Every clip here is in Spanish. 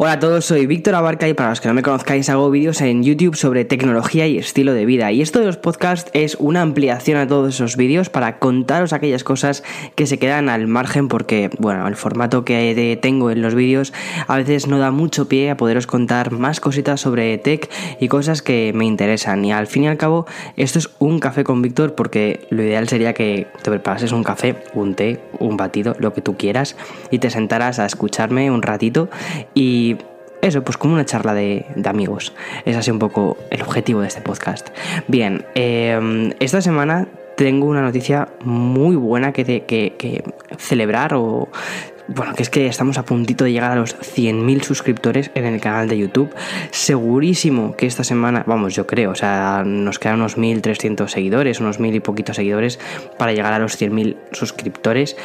Hola a todos, soy Víctor Abarca y para los que no me conozcáis hago vídeos en YouTube sobre tecnología y estilo de vida. Y esto de los podcasts es una ampliación a todos esos vídeos para contaros aquellas cosas que se quedan al margen porque, bueno, el formato que tengo en los vídeos a veces no da mucho pie a poderos contar más cositas sobre tech y cosas que me interesan. Y al fin y al cabo, esto es un café con Víctor porque lo ideal sería que te preparases un café, un té, un batido, lo que tú quieras y te sentaras a escucharme un ratito y eso, pues como una charla de, amigos. Es así un poco el objetivo de este podcast. Bien, em, esta semana tengo una noticia muy buena que, que, celebrar o bueno, que es que estamos a puntito de llegar a los 100.000 suscriptores en el canal de YouTube. Segurísimo que esta semana, vamos, yo creo, o sea, nos quedan unos 1.300 seguidores, unos 1.000 y poquitos seguidores para llegar a los 100.000 suscriptores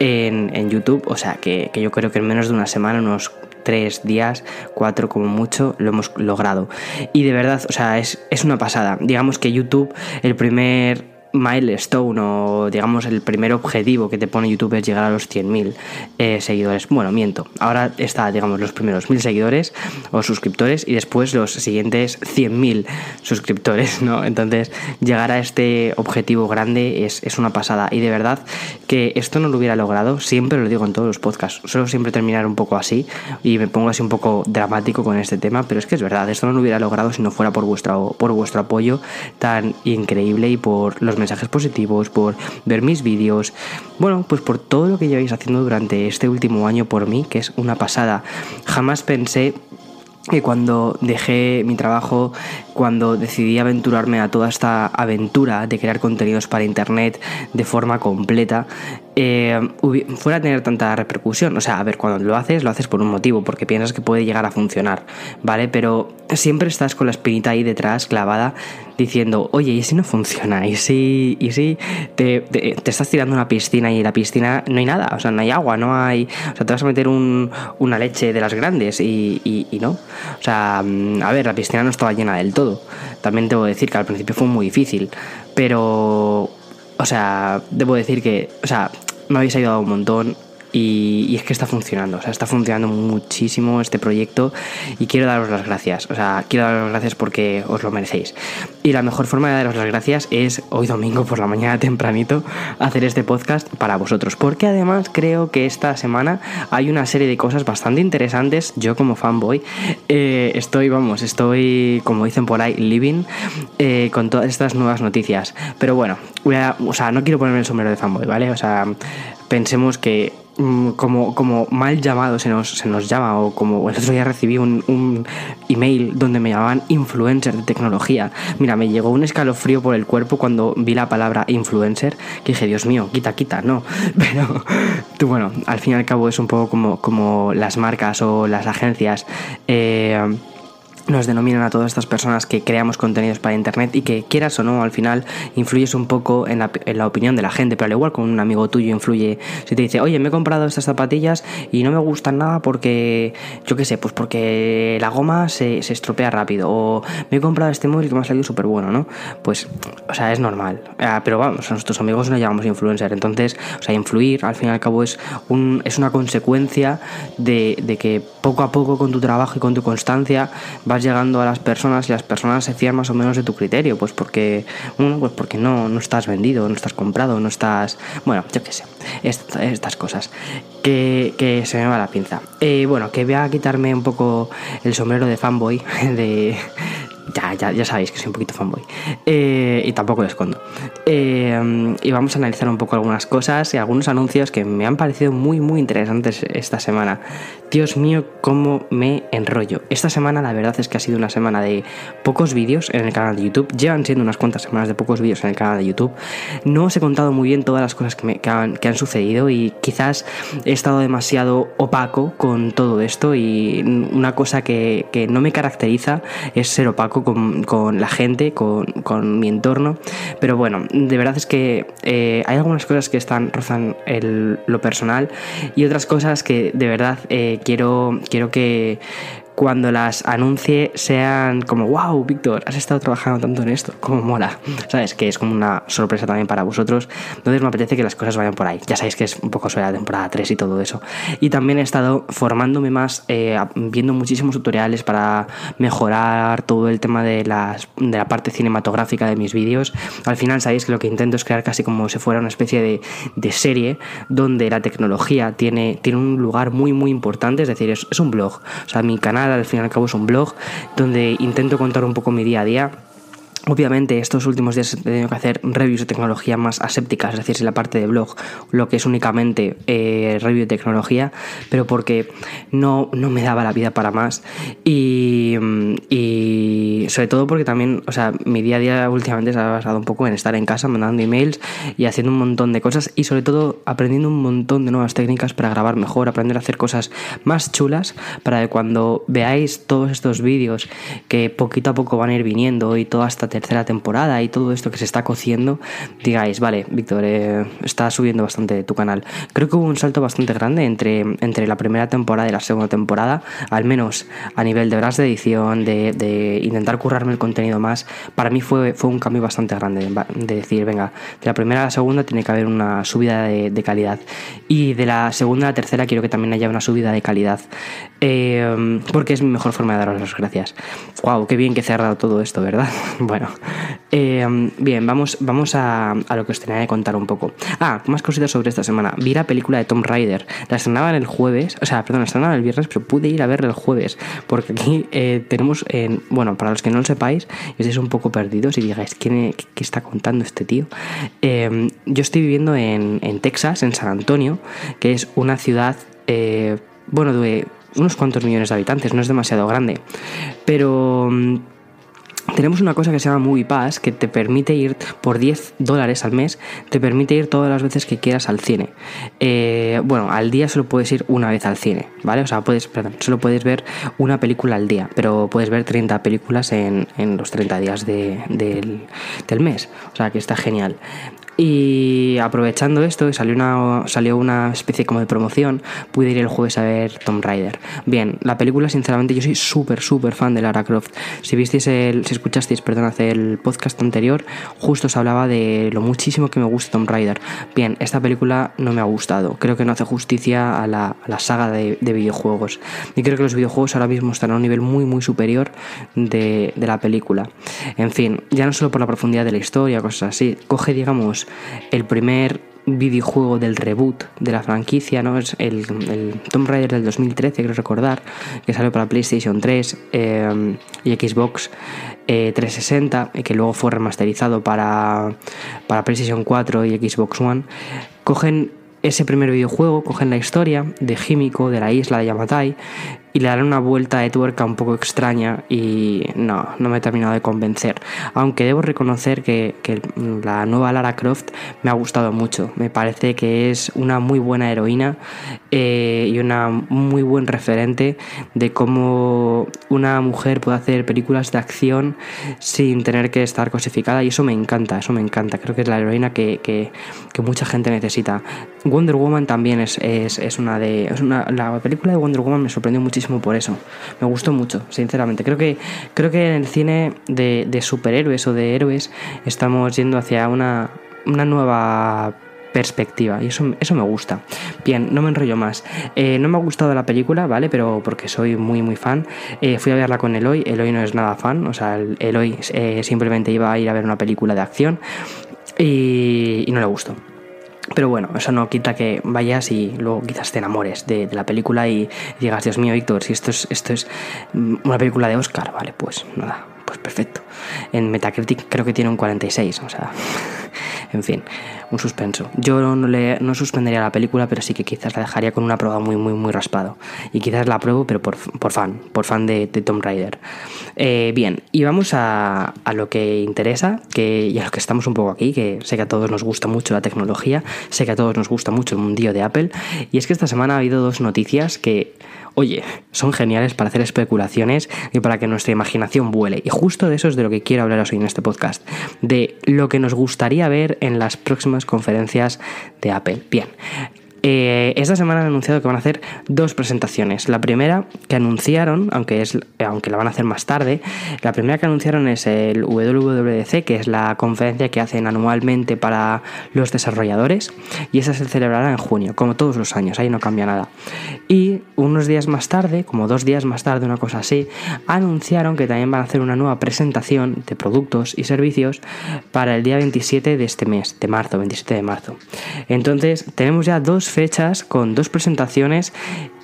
en, en, YouTube. O sea, que, que yo creo que en menos de una semana, unos tres días, cuatro como mucho, lo hemos logrado. Y de verdad, o sea, es, es una pasada. Digamos que YouTube, el primer milestone o digamos el primer objetivo que te pone YouTube es llegar a los 100.000 eh, seguidores. Bueno, miento. Ahora está, digamos, los primeros 1.000 seguidores o suscriptores y después los siguientes 100.000 suscriptores, ¿no? Entonces, llegar a este objetivo grande es, es, una pasada. Y de verdad que esto no lo hubiera logrado, siempre lo digo en todos los podcasts, suelo siempre terminar un poco así y me pongo así un poco dramático con este tema, pero es que es verdad, esto no lo hubiera logrado si no fuera por vuestro, por vuestro apoyo tan increíble y por los mensajes positivos, por ver mis vídeos, bueno, pues por todo lo que lleváis haciendo durante este último año por mí, que es una pasada. Jamás pensé que cuando dejé mi trabajo, cuando decidí aventurarme a toda esta aventura de crear contenidos para internet de forma completa, eh, fuera a tener tanta repercusión. O sea, a ver, cuando lo haces, lo haces por un motivo, porque piensas que puede llegar a funcionar, ¿vale? Pero siempre estás con la espinita ahí detrás, clavada, diciendo, oye, ¿y si no funciona? ¿Y si, y si te, estás tirando una piscina y en la piscina no hay nada? O sea, no hay agua, no hay... O sea, te vas a meter un, una leche de las grandes y, y, no. O sea, mm, a ver, la piscina no estaba llena del todo. También debo decir que al principio fue muy difícil, pero o sea, debo decir que, o sea, me habéis ayudado un montón. Y, es que está funcionando, o sea, está funcionando muchísimo este proyecto y quiero daros las gracias, o sea, quiero daros las gracias porque os lo merecéis. Y la mejor forma de daros las gracias es hoy domingo por la mañana tempranito hacer este podcast para vosotros, porque además creo que esta semana hay una serie de cosas bastante interesantes, yo como fanboy eh, estoy, vamos, estoy, como dicen por ahí, living eh, con todas estas nuevas noticias, pero bueno, voy a, o sea, no quiero ponerme el sombrero de fanboy, ¿vale? O sea, pensemos que como, como mal llamado se nos, se nos llama, o como el otro día recibí un, un, email donde me llamaban influencer de tecnología. Mira, me llegó un escalofrío por el cuerpo cuando vi la palabra influencer, que dije, Dios mío, quita, quita, no. Pero bueno, al fin y al cabo es un poco como, como las marcas o las agencias. Eh, nos denominan a todas estas personas que creamos contenidos para internet y que quieras o no al final influyes un poco en la, en la, opinión de la gente. Pero al igual con un amigo tuyo influye si te dice oye me he comprado estas zapatillas y no me gustan nada porque yo qué sé pues porque la goma se, se estropea rápido o me he comprado este móvil que me ha salido súper bueno no pues o sea es normal. Ah, pero vamos a nuestros amigos no llamamos influencer. Entonces o sea influir al fin y al cabo es un es una consecuencia de, de que poco a poco con tu trabajo y con tu constancia vas llegando a las personas y las personas se fían más o menos de tu criterio, pues porque, bueno, pues porque no, no estás vendido, no estás comprado, no estás, bueno, yo qué sé, estas cosas, que, que, se me va la pinza. Eh, bueno, que voy a quitarme un poco el sombrero de fanboy, de, ya, ya, ya sabéis que soy un poquito fanboy. Eh, y tampoco lo escondo. Eh, y vamos a analizar un poco algunas cosas y algunos anuncios que me han parecido muy, muy interesantes esta semana. Dios mío, cómo me enrollo. Esta semana la verdad es que ha sido una semana de pocos vídeos en el canal de YouTube. Llevan siendo unas cuantas semanas de pocos vídeos en el canal de YouTube. No os he contado muy bien todas las cosas que, me, que, han, que han sucedido y quizás he estado demasiado opaco con todo esto y una cosa que, que no me caracteriza es ser opaco con, la gente, con, con, mi entorno. Pero bueno, de verdad es que eh, hay algunas cosas que están rozan el, lo personal y otras cosas que de verdad... Eh, quiero, quiero que cuando las anuncie sean como, wow, Víctor, has estado trabajando tanto en esto, como mola, ¿sabes? Que es como una sorpresa también para vosotros. Entonces me apetece que las cosas vayan por ahí. Ya sabéis que es un poco sobre la temporada 3 y todo eso. Y también he estado formándome más, eh, viendo muchísimos tutoriales para mejorar todo el tema de, las, de la parte cinematográfica de mis vídeos. Al final sabéis que lo que intento es crear casi como si fuera una especie de, de serie donde la tecnología tiene, tiene un lugar muy muy importante, es decir, es, es un blog. O sea, mi canal al fin y al cabo es un blog donde intento contar un poco mi día a día Obviamente estos últimos días he tenido que hacer reviews de tecnología más asépticas, es decir, en la parte de blog, lo que es únicamente eh, review de tecnología, pero porque no, no me daba la vida para más. Y, y, sobre todo porque también, o sea, mi día a día últimamente se ha basado un poco en estar en casa mandando emails y haciendo un montón de cosas y sobre todo aprendiendo un montón de nuevas técnicas para grabar mejor, aprender a hacer cosas más chulas para que cuando veáis todos estos vídeos que poquito a poco van a ir viniendo y toda esta tercera temporada y todo esto que se está cociendo, digáis, vale, Víctor, eh, está subiendo bastante tu canal. Creo que hubo un salto bastante grande entre, entre la primera temporada y la segunda temporada, al menos a nivel de horas de edición, de, intentar currarme el contenido más. Para mí fue, fue un cambio bastante grande, de decir, venga, de la primera a la segunda tiene que haber una subida de, calidad. Y de la segunda a la tercera quiero que también haya una subida de calidad, eh, porque es mi mejor forma de daros las gracias. ¡Wow! Qué bien que he cerrado todo esto, ¿verdad? bueno. Eh, bien, vamos, vamos a, lo que os tenía que contar un poco. Ah, más cositas sobre esta semana. Vi la película de Tom Rider. La estrenaban el jueves, o sea, perdón, la estrenaban el viernes, pero pude ir a verla el jueves. Porque aquí eh, tenemos, bueno, para los que no lo sepáis, y estéis un poco perdidos y digáis, ¿qué, qué está contando este tío? Eh, yo estoy viviendo en, en, Texas, en San Antonio, que es una ciudad, bueno, de unos cuantos millones de habitantes, no es demasiado grande. Pero tenemos una cosa que se llama Movie Pass que te permite ir por 10 dólares al mes, te permite ir todas las veces que quieras al cine. Eh, bueno, al día solo puedes ir una vez al cine, ¿vale? O sea, puedes, perdón, solo puedes ver una película al día, pero puedes ver 30 películas en, los 30 días del, del mes. O sea, que está genial. Y aprovechando esto, salió una, salió una especie como de promoción, pude ir el jueves a ver Tomb Raider. Bien, la película, sinceramente, yo soy súper, súper fan de Lara Croft. Si visteis el, si escuchasteis, perdón, hacer el podcast anterior, justo os hablaba de lo muchísimo que me gusta Tomb Raider. Bien, esta película no me ha gustado. Creo que no hace justicia a la, saga de, videojuegos. Y creo que los videojuegos ahora mismo están a un nivel muy, muy superior de, de la película. En fin, ya no solo por la profundidad de la historia, cosas así. Coge, digamos, el primer videojuego del reboot de la franquicia, ¿no? Es el, Tomb Raider del 2013, creo recordar, que salió para PlayStation 3 eh, y Xbox 360, eh, y que luego fue remasterizado para, para PlayStation 4 y Xbox One. Cogen ese primer videojuego, cogen la historia de Himiko, de la isla de Yamatai, y le darán una vuelta de tuerca un poco extraña y no, no me he terminado de convencer. Aunque debo reconocer que, la nueva Lara Croft me ha gustado mucho. Me parece que es una muy buena heroína eh, y una muy buen referente de cómo una mujer puede hacer películas de acción sin tener que estar cosificada y eso me encanta, eso me encanta. Creo que es la heroína que, que, mucha gente necesita. Wonder Woman también es, es, una de... Es una, la película de Wonder Woman me sorprendió muchísimo por eso. Me gustó mucho, sinceramente. Creo que, creo que en el cine de, superhéroes o de héroes estamos yendo hacia una, una nueva perspectiva y eso, eso me gusta. Bien, no me enrollo más. Eh, no me ha gustado la película, ¿vale? Pero porque soy muy, muy fan. Eh, fui a verla con Eloy. Eloy no es nada fan, o sea, Eloy eh, simplemente iba a ir a ver una película de acción y, y no le gustó. Pero bueno, eso no quita que vayas y luego quizás te enamores de, la película y digas, Dios mío, Víctor, si esto es, esto es mm, una película de Oscar, vale, pues nada, pues perfecto. En Metacritic creo que tiene un 46, o sea, en fin, un suspenso. Yo no, le, no suspendería la película, pero sí que quizás la dejaría con una prueba muy, muy, muy raspado. Y quizás la apruebo, pero por, fan, por fan de, de Tomb Raider. Eh, bien, y vamos a, a, lo que interesa, que, y a lo que estamos un poco aquí, que sé que a todos nos gusta mucho la tecnología, sé que a todos nos gusta mucho el mundillo de Apple, y es que esta semana ha habido dos noticias que oye, son geniales para hacer especulaciones y para que nuestra imaginación vuele. Y justo de eso es de lo que quiero hablaros hoy en este podcast, de lo que nos gustaría ver en las próximas conferencias de Apple. Bien, Eh, esta semana han anunciado que van a hacer dos presentaciones. La primera que anunciaron, aunque, es, aunque la van a hacer más tarde, la primera que anunciaron es el WWDC, que es la conferencia que hacen anualmente para los desarrolladores, y esa se celebrará en junio, como todos los años, ahí no cambia nada. Y unos días más tarde, como dos días más tarde, una cosa así, anunciaron que también van a hacer una nueva presentación de productos y servicios para el día 27 de este mes, de marzo, 27 de marzo. Entonces, tenemos ya dos fechas con dos presentaciones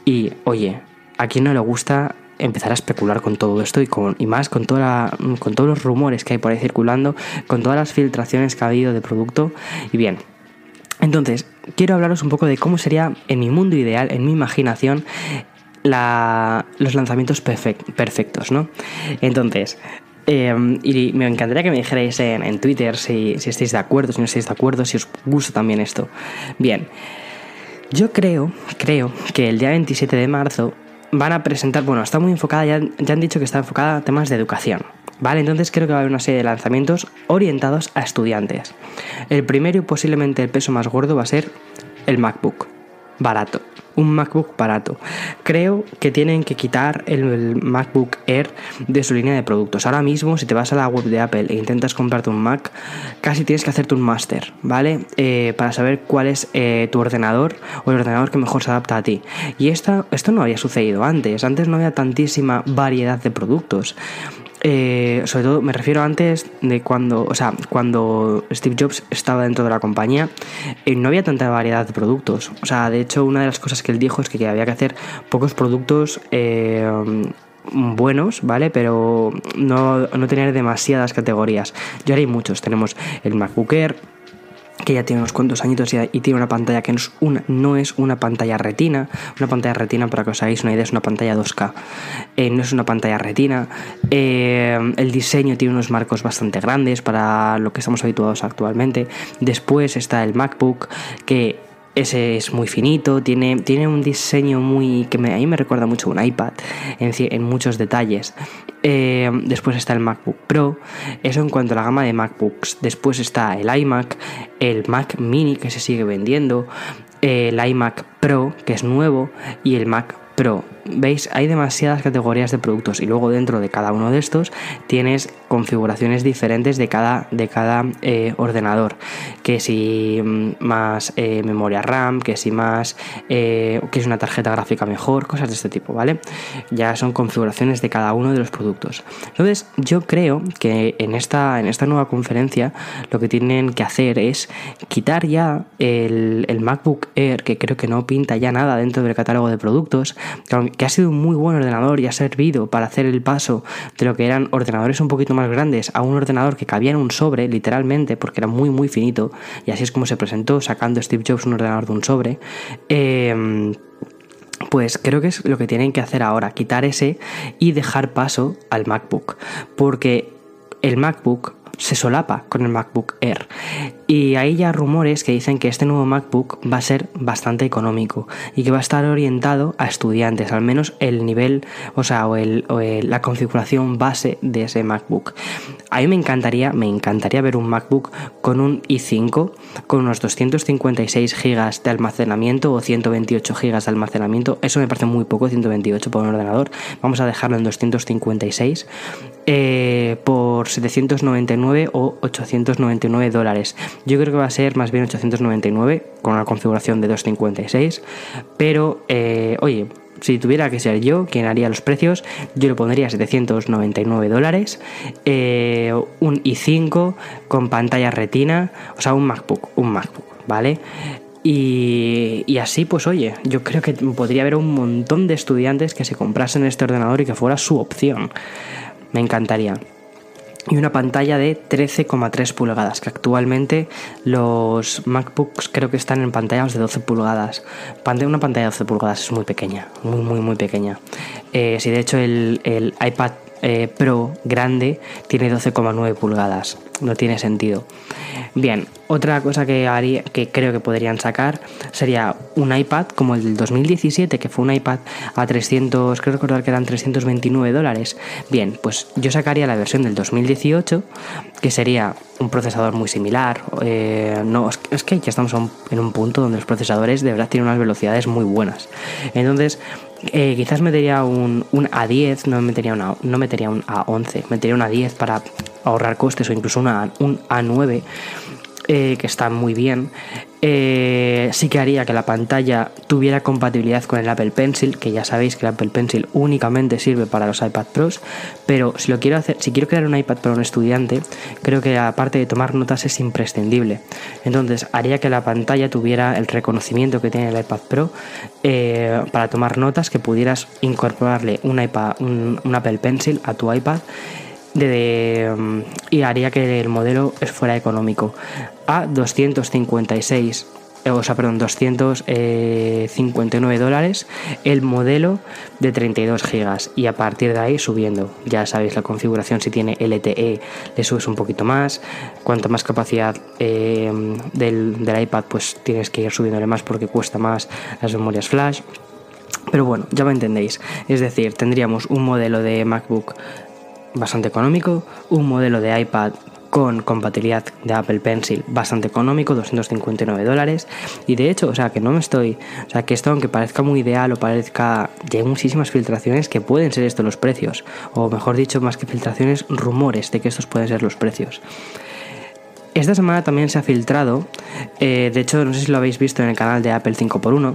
y, oye, a quien no le gusta empezar a especular con todo esto y, con, y más con, toda con todos los rumores que hay por ahí circulando, con todas las filtraciones que ha habido de producto. Y bien, entonces, quiero hablaros un poco de cómo sería en mi mundo ideal, en mi imaginación, los lanzamientos perfectos, ¿no? Entonces, em, y me encantaría que me dijerais en, en Twitter si, si, estáis de acuerdo, si no estáis de acuerdo, si os gusta también esto. Bien, yo creo, creo que el día 27 de marzo van a presentar, bueno, está muy enfocada, ya, ya han dicho que está enfocada a temas de educación. ¿Vale? Entonces creo que va a haber una serie de lanzamientos orientados a estudiantes. El primero y posiblemente el peso más gordo va a ser el MacBook. Barato un MacBook barato. Creo que tienen que quitar el, MacBook Air de su línea de productos. Ahora mismo, si te vas a la web de Apple e intentas comprarte un Mac, casi tienes que hacerte un máster, ¿vale? Eh, para saber cuál es eh, tu ordenador o el ordenador que mejor se adapta a ti. Y esta, esto no había sucedido antes. Antes no había tantísima variedad de productos. Eh, sobre todo me refiero antes de cuando, o sea, cuando Steve Jobs estaba dentro de la compañía, eh, no había tanta variedad de productos. O sea, de hecho, una de las cosas que él dijo es que había que hacer pocos productos eh, buenos, ¿vale? Pero no, no tener demasiadas categorías. Ya hay muchos. Tenemos el MacBook Air que ya tiene unos cuantos añitos y, tiene una pantalla que no es una, no es una pantalla retina. Una pantalla retina, para que os hagáis una idea, es una pantalla 2K. Eh, no es una pantalla retina. Eh, el diseño tiene unos marcos bastante grandes para lo que estamos habituados actualmente. Después está el MacBook, que ese es muy finito, tiene, tiene un diseño muy que me, a mí me recuerda mucho un iPad en, en muchos detalles. Eh, después está el MacBook Pro, eso en cuanto a la gama de MacBooks. Después está el iMac, el Mac Mini que se sigue vendiendo, el iMac Pro que es nuevo y el Mac Pro veis, hay demasiadas categorías de productos y luego dentro de cada uno de estos tienes configuraciones diferentes de cada, de cada eh, ordenador. Que si mm, más eh, memoria RAM, que si más, eh, que es una tarjeta gráfica mejor, cosas de este tipo, ¿vale? Ya son configuraciones de cada uno de los productos. Entonces, yo creo que en esta, en esta nueva conferencia lo que tienen que hacer es quitar ya el, el MacBook Air, que creo que no pinta ya nada dentro del catálogo de productos, que ha sido un muy buen ordenador y ha servido para hacer el paso de lo que eran ordenadores un poquito más grandes a un ordenador que cabía en un sobre, literalmente, porque era muy, muy finito, y así es como se presentó, sacando Steve Jobs un ordenador de un sobre. Em, pues creo que es lo que tienen que hacer ahora, quitar ese y dejar paso al MacBook. Porque el MacBook se solapa con el MacBook Air. Y hay ya rumores que dicen que este nuevo MacBook va a ser bastante económico y que va a estar orientado a estudiantes, al menos el nivel, o sea, o, la configuración base de ese MacBook. A mí me encantaría, me encantaría ver un MacBook con un i5, con unos 256 GB de almacenamiento o 128 GB de almacenamiento. Eso me parece muy poco, 128 por un ordenador. Vamos a dejarlo en 256 eh, por 799 o 899 dólares. Yo creo que va a ser más bien 899 con una configuración de 256. Pero, eh, oye, si tuviera que ser yo quien haría los precios, yo lo pondría a 799 dólares. Eh, un i5 con pantalla retina, o sea, un MacBook, un MacBook, ¿vale? Y, así, pues oye, yo creo que podría haber un montón de estudiantes que se comprasen este ordenador y que fuera su opción. Me encantaría y una pantalla de 13,3 pulgadas, que actualmente los MacBooks creo que están en pantallas de 12 pulgadas. Una pantalla de 12 pulgadas es muy pequeña, muy, muy, muy pequeña. Eh, si de hecho el, iPad eh, Pro grande tiene 12,9 pulgadas. no tiene sentido. Bien, otra cosa que haría, que creo que podrían sacar sería un iPad como el del 2017, que fue un iPad a 300, creo recordar que eran 329 dólares. Bien, pues yo sacaría la versión del 2018, que sería un procesador muy similar. Eh, no, es que ya estamos en un punto donde los procesadores de verdad tienen unas velocidades muy buenas. Entonces, eh, quizás metería un, un A10, no metería, una, no metería un A11, metería un A10 para ahorrar costes o incluso una, un A9 eh, que está muy bien. Eh, sí que haría que la pantalla tuviera compatibilidad con el Apple Pencil, que ya sabéis que el Apple Pencil únicamente sirve para los iPad Pros, pero si lo quiero hacer, si quiero crear un iPad para un estudiante, creo que aparte de tomar notas es imprescindible. Entonces haría que la pantalla tuviera el reconocimiento que tiene el iPad Pro eh, para tomar notas, que pudieras incorporarle un iPad, un Apple Pencil a tu iPad de, mm, y haría que el modelo fuera económico a 256 eh, o sea, perdón, 259 dólares el modelo de 32 gigas y a partir de ahí subiendo. Ya sabéis la configuración, si tiene LTE le subes un poquito más. Cuanto más capacidad eh, del, del iPad, pues tienes que ir subiéndole más porque cuesta más las memorias flash. Pero bueno, ya me entendéis. Es decir, tendríamos un modelo de MacBook bastante económico, un modelo de iPad con compatibilidad de Apple Pencil bastante económico, 259 dólares. Y de hecho, o sea, que no me estoy. O sea, que esto, aunque parezca muy ideal o parezca. Hay muchísimas filtraciones que pueden ser estos los precios. O mejor dicho, más que filtraciones, rumores de que estos pueden ser los precios. Esta semana también se ha filtrado, eh, de hecho, no sé si lo habéis visto en el canal de Apple 5x1,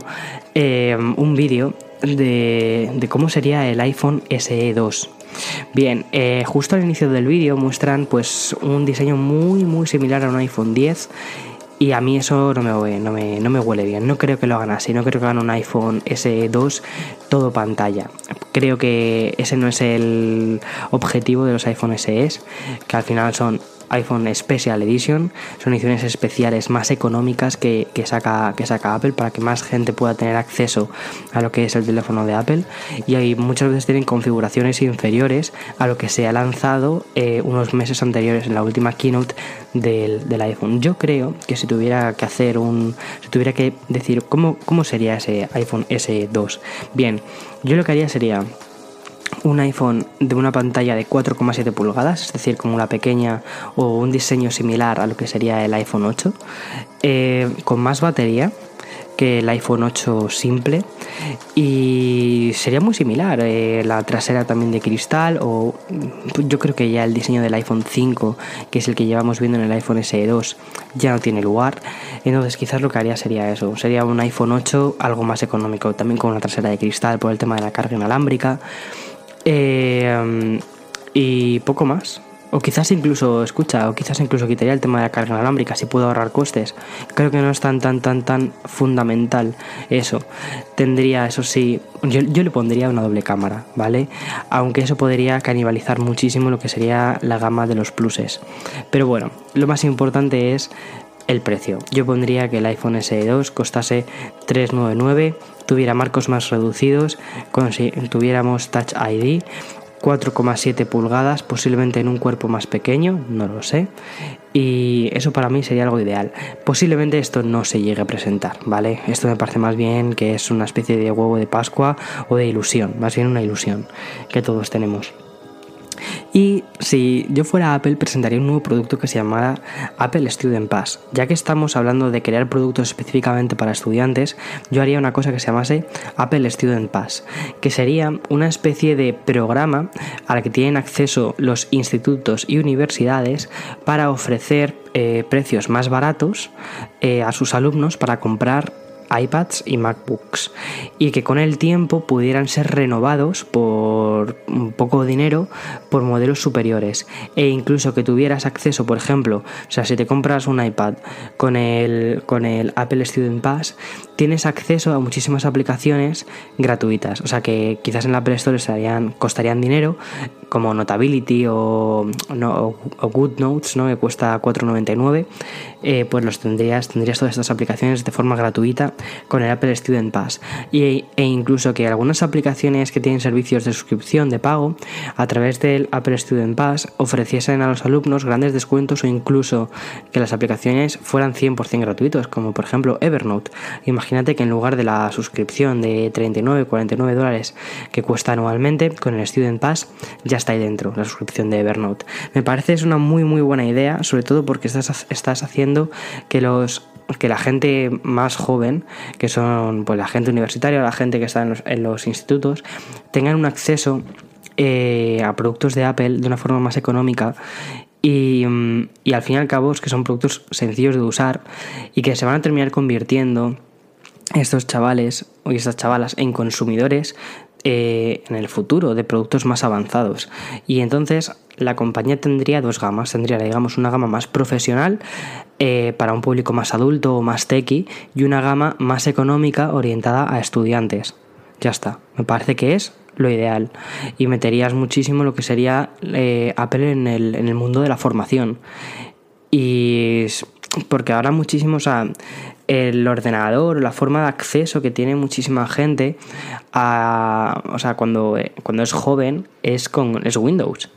eh, un vídeo de, de cómo sería el iPhone SE 2. Bien, eh, justo al inicio del vídeo muestran pues un diseño muy muy similar a un iPhone 10 y a mí eso no me, no me, no me huele bien. No creo que lo hagan así. No creo que hagan un iPhone SE2 todo pantalla. Creo que ese no es el objetivo de los iPhone SEs, que al final son iPhone Special Edition. Son ediciones especiales más económicas que, saca, que saca Apple para que más gente pueda tener acceso a lo que es el teléfono de Apple. Y hay, muchas veces tienen configuraciones inferiores a lo que se ha lanzado eh, unos meses anteriores en la última keynote del, del, iPhone. Yo creo que si tuviera que hacer un. Si tuviera que decir cómo, cómo sería ese iPhone S2. Bien, yo lo que haría sería un iPhone de una pantalla de 4,7 pulgadas, es decir, como la pequeña o un diseño similar a lo que sería el iPhone 8, eh, con más batería que el iPhone 8 simple. Y sería muy similar eh, la trasera también de cristal o yo creo que ya el diseño del iPhone 5 que es el que llevamos viendo en el iPhone SE 2 ya no tiene lugar. Entonces quizás lo que haría sería eso sería un iPhone 8 algo más económico también con una trasera de cristal por el tema de la carga inalámbrica eh, y poco más. O quizás incluso, escucha, o quizás incluso quitaría el tema de la carga inalámbrica si puedo ahorrar costes. Creo que no es tan, tan, tan, tan fundamental eso. Tendría, eso sí, yo, yo le pondría una doble cámara, ¿vale? Aunque eso podría canibalizar muchísimo lo que sería la gama de los pluses. Pero bueno, lo más importante es el precio. Yo pondría que el iPhone SE2 costase 399 tuviera marcos más reducidos, tuviéramos Touch ID, 4,7 pulgadas, posiblemente en un cuerpo más pequeño, no lo sé. Y eso para mí sería algo ideal. Posiblemente esto no se llegue a presentar, ¿vale? Esto me parece más bien que es una especie de huevo de Pascua o de ilusión, más bien una ilusión que todos tenemos. Y si yo fuera Apple, presentaría un nuevo producto que se llamara Apple Student Pass. Ya que estamos hablando de crear productos específicamente para estudiantes, yo haría una cosa que se llamase Apple Student Pass, que sería una especie de programa a la que tienen acceso los institutos y universidades para ofrecer eh, precios más baratos eh, a sus alumnos para comprar iPads y MacBooks y que con el tiempo pudieran ser renovados por poco dinero por modelos superiores. E incluso que tuvieras acceso, por ejemplo, o sea, si te compras un iPad con el, con el Apple Student Pass, tienes acceso a muchísimas aplicaciones gratuitas, o sea que quizás en la Apple Store estarían, costarían dinero, como Notability o, no, o GoodNotes, ¿no? que cuesta 4,99, eh, pues los tendrías, tendrías todas estas aplicaciones de forma gratuita con el Apple Student Pass. Y, e incluso que algunas aplicaciones que tienen servicios de suscripción de pago, a través del Apple Student Pass, ofreciesen a los alumnos grandes descuentos o incluso que las aplicaciones fueran 100% gratuitos, como por ejemplo Evernote. Imagínate que en lugar de la suscripción de 39, 49 dólares que cuesta anualmente, con el Student Pass ya está ahí dentro, la suscripción de Evernote. Me parece es una muy muy buena idea, sobre todo porque estás, estás haciendo que los que la gente más joven, que son pues la gente universitaria, la gente que está en los, institutos, tengan un acceso eh, a productos de Apple de una forma más económica y, y, al fin y al cabo es que son productos sencillos de usar y que se van a terminar convirtiendo estos chavales y estas chavalas en consumidores eh, en el futuro de productos más avanzados. Y entonces la compañía tendría dos gamas. Tendría, digamos, una gama más profesional eh, para un público más adulto o más techy y una gama más económica orientada a estudiantes. Ya está. Me parece que es lo ideal. Y meterías muchísimo lo que sería eh, Apple en el, en el mundo de la formación. Y porque ahora muchísimo, o el ordenador, la forma de acceso que tiene muchísima gente, a, o sea, cuando, cuando es joven, es con es Windows.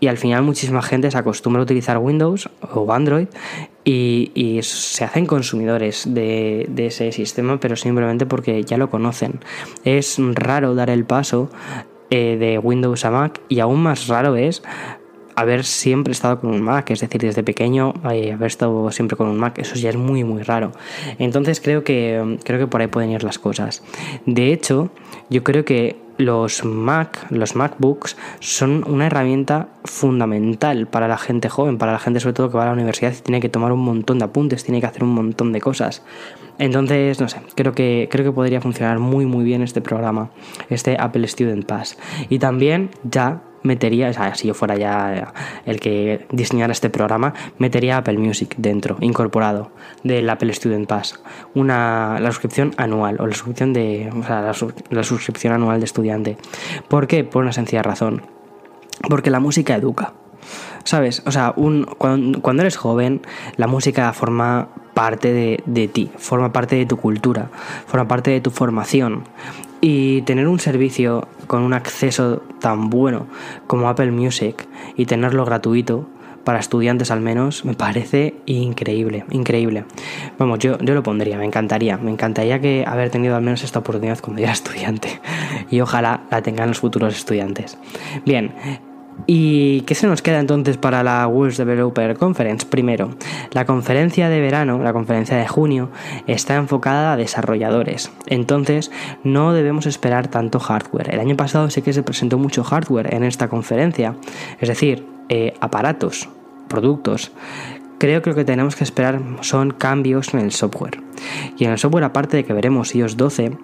Y al final muchísima gente se acostumbra a utilizar Windows o Android y, se hacen consumidores de, de, ese sistema, pero simplemente porque ya lo conocen. Es raro dar el paso eh, de Windows a Mac y aún más raro es haber siempre estado con un Mac, es decir, desde pequeño eh, haber estado siempre con un Mac, eso ya es muy muy raro. Entonces creo que creo que por ahí pueden ir las cosas. De hecho, yo creo que los Mac, los MacBooks son una herramienta fundamental para la gente joven, para la gente sobre todo que va a la universidad y tiene que tomar un montón de apuntes, tiene que hacer un montón de cosas. Entonces, no sé, creo que creo que podría funcionar muy muy bien este programa, este Apple Student Pass. Y también ya metería, o sea, si yo fuera ya el que diseñara este programa, metería Apple Music dentro, incorporado del Apple Student Pass. Una, la suscripción anual o la suscripción de, o sea, la, suscripción anual de estudiante. ¿Por qué? Por una sencilla razón. Porque la música educa. ¿Sabes? O sea, un, cuando, eres joven, la música forma parte de, de, ti, forma parte de tu cultura, forma parte de tu formación. Y tener un servicio con un acceso tan bueno como Apple Music y tenerlo gratuito, para estudiantes al menos, me parece increíble, increíble. Vamos, yo, yo lo pondría, me encantaría, me encantaría que haber tenido al menos esta oportunidad cuando era estudiante y ojalá la tengan los futuros estudiantes. Bien, ¿Y qué se nos queda entonces para la World Developer Conference? Primero, la conferencia de verano, la conferencia de junio, está enfocada a desarrolladores. Entonces, no debemos esperar tanto hardware. El año pasado sé que se presentó mucho hardware en esta conferencia, es decir, eh, aparatos, productos creo que lo que tenemos que esperar son cambios en el software. Y en el software, aparte de que veremos iOS 12,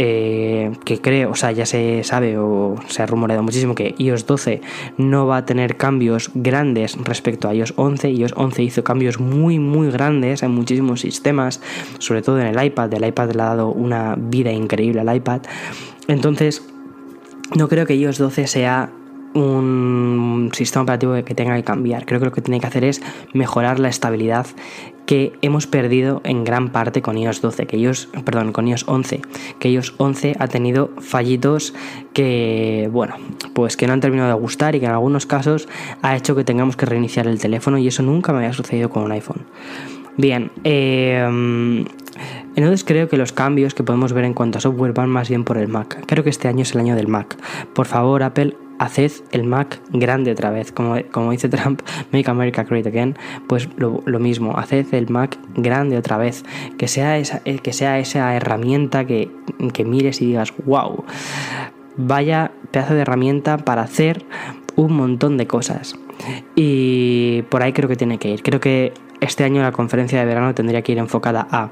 eh, que creo, o sea, ya se sabe o se ha rumoreado muchísimo que iOS 12 no va a tener cambios grandes respecto a iOS 11. iOS 11 hizo cambios muy, muy grandes en muchísimos sistemas, sobre todo en el iPad. El iPad le ha dado una vida increíble al iPad. Entonces, no creo que iOS 12 sea un sistema operativo que tenga que cambiar. Creo que lo que tiene que hacer es mejorar la estabilidad que hemos perdido en gran parte con iOS 12, que iOS, perdón, con iOS 11, que iOS 11 ha tenido fallitos que, bueno, pues que no han terminado de gustar y que en algunos casos ha hecho que tengamos que reiniciar el teléfono y eso nunca me había sucedido con un iPhone. Bien, eh, entonces creo que los cambios que podemos ver en cuanto a software van más bien por el Mac. Creo que este año es el año del Mac. Por favor, Apple, haced el Mac grande otra vez. Como, como dice Trump, Make America Great Again, pues lo, mismo, haced el Mac grande otra vez. Que sea esa, eh, que sea esa herramienta que, que mires y digas, wow, vaya pedazo de herramienta para hacer un montón de cosas. Y por ahí creo que tiene que ir. Creo que este año la conferencia de verano tendría que ir enfocada a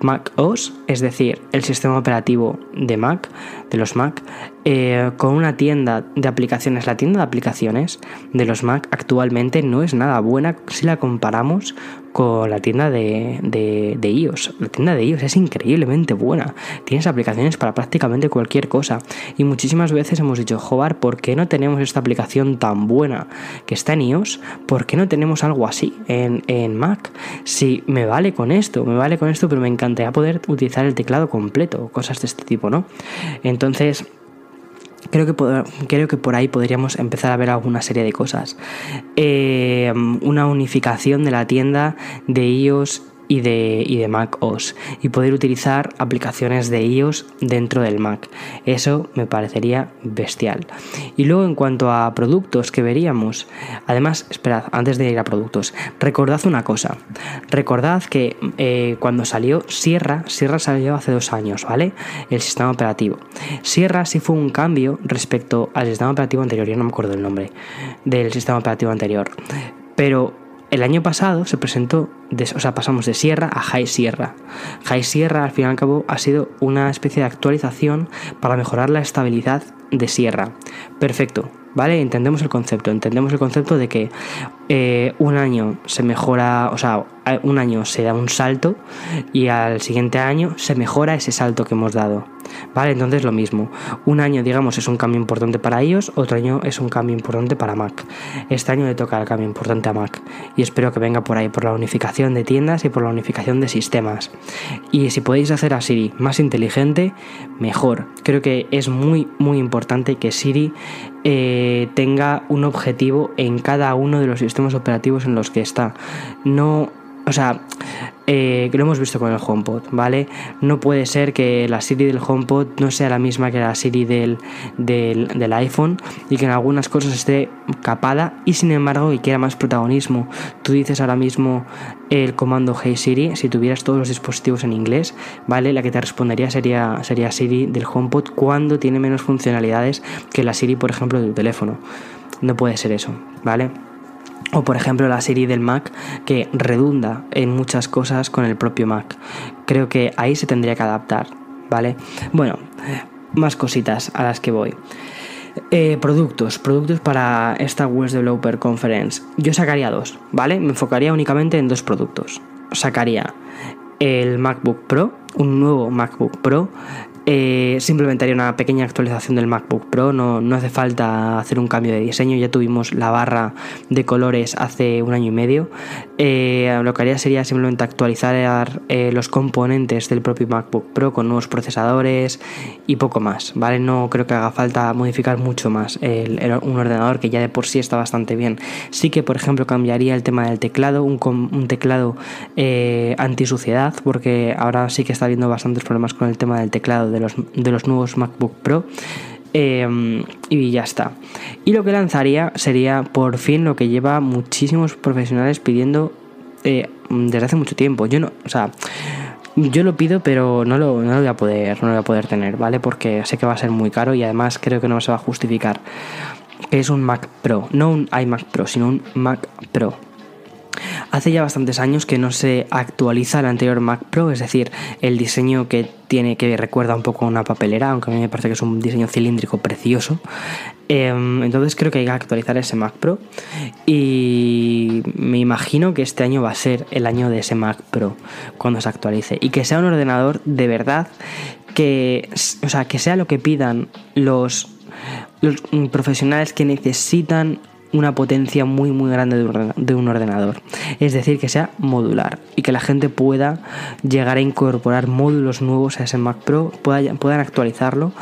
Mac OS, es decir, el sistema operativo de Mac, de los Mac, eh, con una tienda de aplicaciones. La tienda de aplicaciones de los Mac actualmente no es nada buena si la comparamos con la tienda de, de, iOS. La tienda de iOS es increíblemente buena. Tienes aplicaciones para prácticamente cualquier cosa. Y muchísimas veces hemos dicho, Jobar, ¿por qué no tenemos esta aplicación tan buena que está en iOS? ¿Por qué no tenemos algo así en, en Mac? Si me vale con esto, me vale con esto, pero me encantaría poder utilizar el teclado completo, cosas de este tipo, ¿no? Entonces, Creo que, creo que por ahí podríamos empezar a ver alguna serie de cosas. Eh, una unificación de la tienda de iOS y de, y de Mac OS y poder utilizar aplicaciones de iOS dentro del Mac. Eso me parecería bestial. Y luego en cuanto a productos que veríamos, además, esperad, antes de ir a productos, recordad una cosa. Recordad que eh, cuando salió Sierra, Sierra salió hace dos años, ¿vale? El sistema operativo. Sierra sí fue un cambio respecto al sistema operativo anterior, yo no me acuerdo el nombre del sistema operativo anterior. Pero el año pasado se presentó, o sea, pasamos de Sierra a High Sierra. High Sierra, al fin y al cabo, ha sido una especie de actualización para mejorar la estabilidad de Sierra. Perfecto, ¿vale? Entendemos el concepto, entendemos el concepto de que eh, un año se mejora, o sea, un año se da un salto y al siguiente año se mejora ese salto que hemos dado. ¿Vale? Entonces lo mismo. Un año, digamos, es un cambio importante para ellos, otro año es un cambio importante para Mac. Este año le toca el cambio importante a Mac y espero que venga por ahí, por la unificación de tiendas y por la unificación de sistemas. Y si podéis hacer a Siri más inteligente, mejor. Creo que es muy, muy importante que Siri eh, tenga un objetivo en cada uno de los sistemas operativos en los que está. No o sea, eh, lo hemos visto con el HomePod, ¿vale? No puede ser que la Siri del HomePod no sea la misma que la Siri del, del, iPhone y que en algunas cosas esté capada y sin embargo que quiera más protagonismo. Tú dices ahora mismo el comando Hey Siri, si tuvieras todos los dispositivos en inglés, ¿vale? La que te respondería sería, sería Siri del HomePod cuando tiene menos funcionalidades que la Siri, por ejemplo, de tu teléfono. No puede ser eso, ¿vale? O por ejemplo la serie del Mac que redunda en muchas cosas con el propio Mac. Creo que ahí se tendría que adaptar, ¿vale? Bueno, más cositas a las que voy. Eh, productos, productos para esta West Developer Conference. Yo sacaría dos, ¿vale? Me enfocaría únicamente en dos productos. Sacaría el MacBook Pro, un nuevo MacBook Pro eh, simplemente haría una pequeña actualización del MacBook Pro, no, no, hace falta hacer un cambio de diseño, ya tuvimos la barra de colores hace un año y medio. Eh, lo que haría sería simplemente actualizar eh, los componentes del propio MacBook Pro con nuevos procesadores y poco más, ¿vale? No creo que haga falta modificar mucho más un ordenador que ya de por sí está bastante bien. Sí que, por ejemplo, cambiaría el tema del teclado, un, teclado anti-suciedad, porque ahora sí que está habiendo bastantes problemas con el tema del teclado los, nuevos MacBook Pro. Em, y ya está. Y lo que lanzaría sería por fin lo que lleva muchísimos profesionales pidiendo eh, desde hace mucho tiempo. Yo no, o sea, yo lo pido, pero no lo, no lo, voy a poder, no lo voy a poder tener, ¿vale? Porque sé que va a ser muy caro y además creo que no se va a justificar. Es un Mac Pro, no un iMac Pro, sino un Mac Pro. Hace ya bastantes años que no se actualiza el anterior Mac Pro, es decir, el diseño que tiene que recuerda un poco a una papelera, aunque a mí me parece que es un diseño cilíndrico precioso. Em, entonces creo que hay que actualizar ese Mac Pro y me imagino que este año va a ser el año de ese Mac Pro cuando se actualice y que sea un ordenador de verdad que, o sea, que sea lo que pidan los, los profesionales que necesitan una potencia muy muy grande de un ordenador. Es decir, que sea modular y que la gente pueda llegar a incorporar módulos nuevos a ese Mac Pro, puedan actualizarlo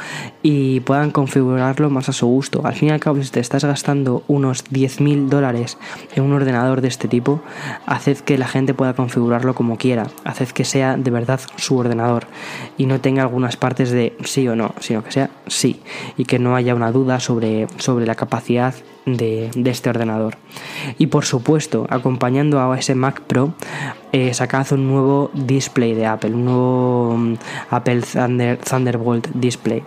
y puedan configurarlo más a su gusto. Al fin y al cabo, si te estás gastando unos 10.000 dólares en un ordenador de este tipo, haced que la gente pueda configurarlo como quiera, haced que sea de verdad su ordenador y no tenga algunas partes de sí o no, sino que sea sí y que no haya una duda sobre, sobre la capacidad de, este ordenador. Y por supuesto, acompañando a ese Mac Pro, eh, un nuevo display de Apple, un nuevo mm, Apple Thunderbolt Display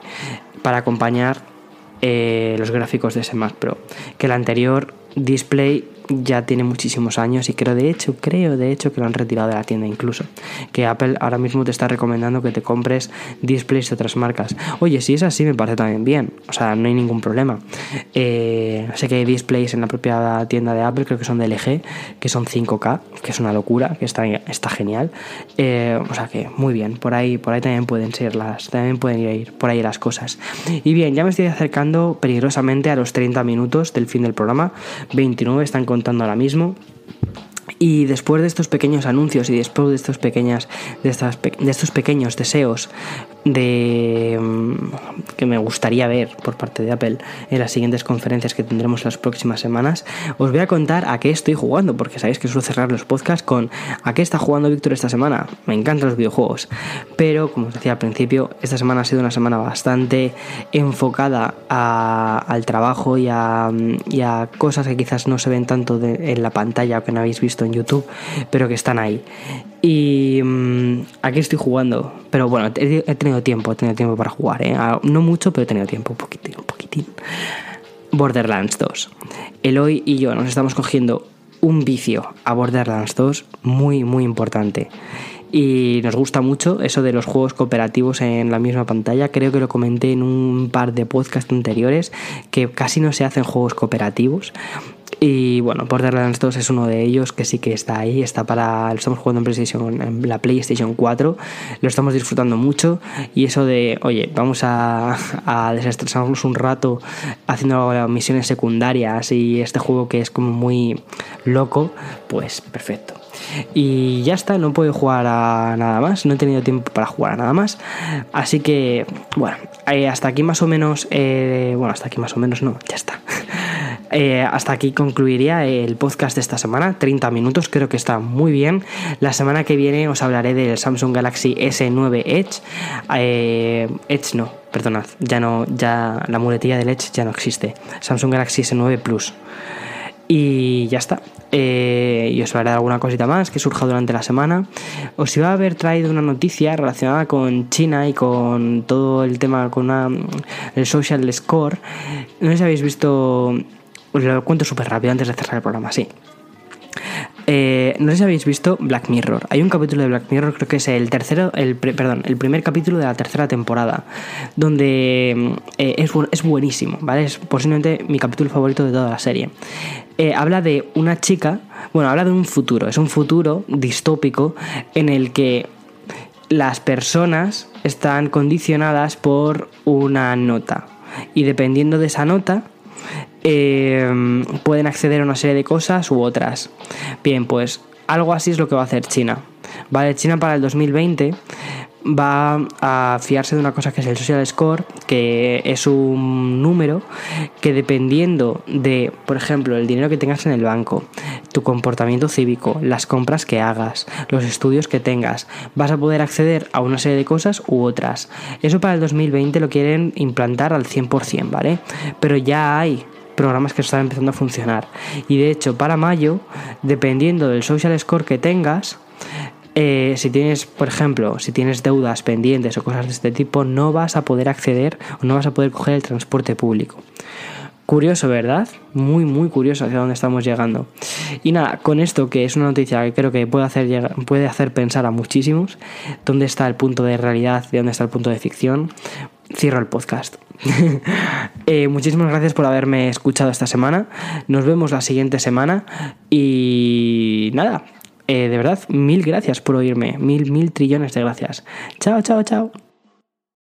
para acompañar eh, los gráficos de ese Mac Pro. Que el anterior display ya tiene muchísimos años y creo de hecho, creo de hecho que lo han retirado de la tienda incluso. Que Apple ahora mismo te está recomendando que te compres displays de otras marcas. Oye, si es así me parece también bien, o sea, no hay ningún problema. Eh, sé que hay displays en la propia tienda de Apple, creo que son de LG, que son 5K, que es una locura, que está, está genial. Eh, o sea que muy bien, por ahí, por ahí también pueden ser las, también pueden ir por ahí las cosas. Y bien, ya me estoy acercando peligrosamente a los 30 minutos del fin del programa. 29 están contando ahora mismo. Y después de estos pequeños anuncios y después de estos, pequeñas, de, estas, de estos pequeños deseos de mm, que me gustaría ver por parte de Apple en las siguientes conferencias que tendremos las próximas semanas, os voy a contar a qué estoy jugando, porque sabéis que suelo cerrar los podcasts con a qué está jugando Víctor esta semana. Me encantan los videojuegos, pero como os decía al principio, esta semana ha sido una semana bastante enfocada al trabajo y a, cosas que quizás no se ven tanto en la pantalla o que no habéis visto en YouTube, pero que están ahí. Y mm, aquí estoy jugando. Pero bueno, he, tenido tiempo, he tenido tiempo para jugar, ¿eh? Ah, no mucho, pero he tenido tiempo, un poquitín, un poquitín. Borderlands 2. Eloy y yo nos estamos cogiendo un vicio a Borderlands 2 muy, muy importante. Y nos gusta mucho eso de los juegos cooperativos en la misma pantalla. Creo que lo comenté en un par de podcasts anteriores, que casi no se hacen juegos cooperativos. Y bueno, Borderlands 2 es uno de ellos que sí que está ahí, está para. Lo estamos jugando en PlayStation, en la PlayStation 4, lo estamos disfrutando mucho. Y eso de, oye, vamos a, desestresarnos un rato haciendo misiones secundarias y este juego que es como muy loco, pues perfecto. Y ya está, no puedo jugar a nada más, no he tenido tiempo para jugar a nada más. Así que, bueno, eh, hasta aquí más o menos, eh, bueno, hasta aquí más o menos no, ya está. Eh, hasta aquí concluiría el podcast de esta semana, 30 minutos, creo que está muy bien. La semana que viene os hablaré del Samsung Galaxy S9 Edge. Eh, Edge no, perdonad, ya no, ya la muletilla del Edge ya no existe. Samsung Galaxy S9 Plus. Y ya está. Eh, y os hablaré de alguna cosita más que surja durante la semana. Os iba a haber traído una noticia relacionada con China y con todo el tema con el social score. No sé si habéis visto lo cuento súper rápido antes de cerrar el programa, sí. Eh, no sé si habéis visto Black Mirror. Hay un capítulo de Black Mirror, creo que es el tercero, el perdón, el primer capítulo de la tercera temporada, donde eh, es, es, buenísimo, ¿vale? Es posiblemente mi capítulo favorito de toda la serie. Eh, habla de una chica, bueno, habla de un futuro, es un futuro distópico en el que las personas están condicionadas por una nota y dependiendo de esa nota eh, pueden acceder a una serie de cosas u otras. Bien, pues algo así es lo que va a hacer China. Vale, China para el 2020 va a fiarse de una cosa que es el social score, que es un número que dependiendo de, por ejemplo, el dinero que tengas en el banco, tu comportamiento cívico, las compras que hagas, los estudios que tengas, vas a poder acceder a una serie de cosas u otras. Eso para el 2020 lo quieren implantar al 100%, ¿vale? Pero ya hay programas que están empezando a funcionar. Y de hecho, para mayo, dependiendo del social score que tengas, eh, si tienes, por ejemplo, si tienes deudas pendientes o cosas de este tipo, no vas a poder acceder o no vas a poder coger el transporte público. Curioso, ¿verdad? Muy, muy curioso hacia dónde estamos llegando. Y nada, con esto, que es una noticia que creo que puede hacer, puede hacer pensar a muchísimos, dónde está el punto de realidad y dónde está el punto de ficción, cierro el podcast. Eh, muchísimas gracias por haberme escuchado esta semana. Nos vemos la siguiente semana. Y nada, eh, de verdad, mil gracias por oírme. Mil, mil trillones de gracias. Chao, chao, chao.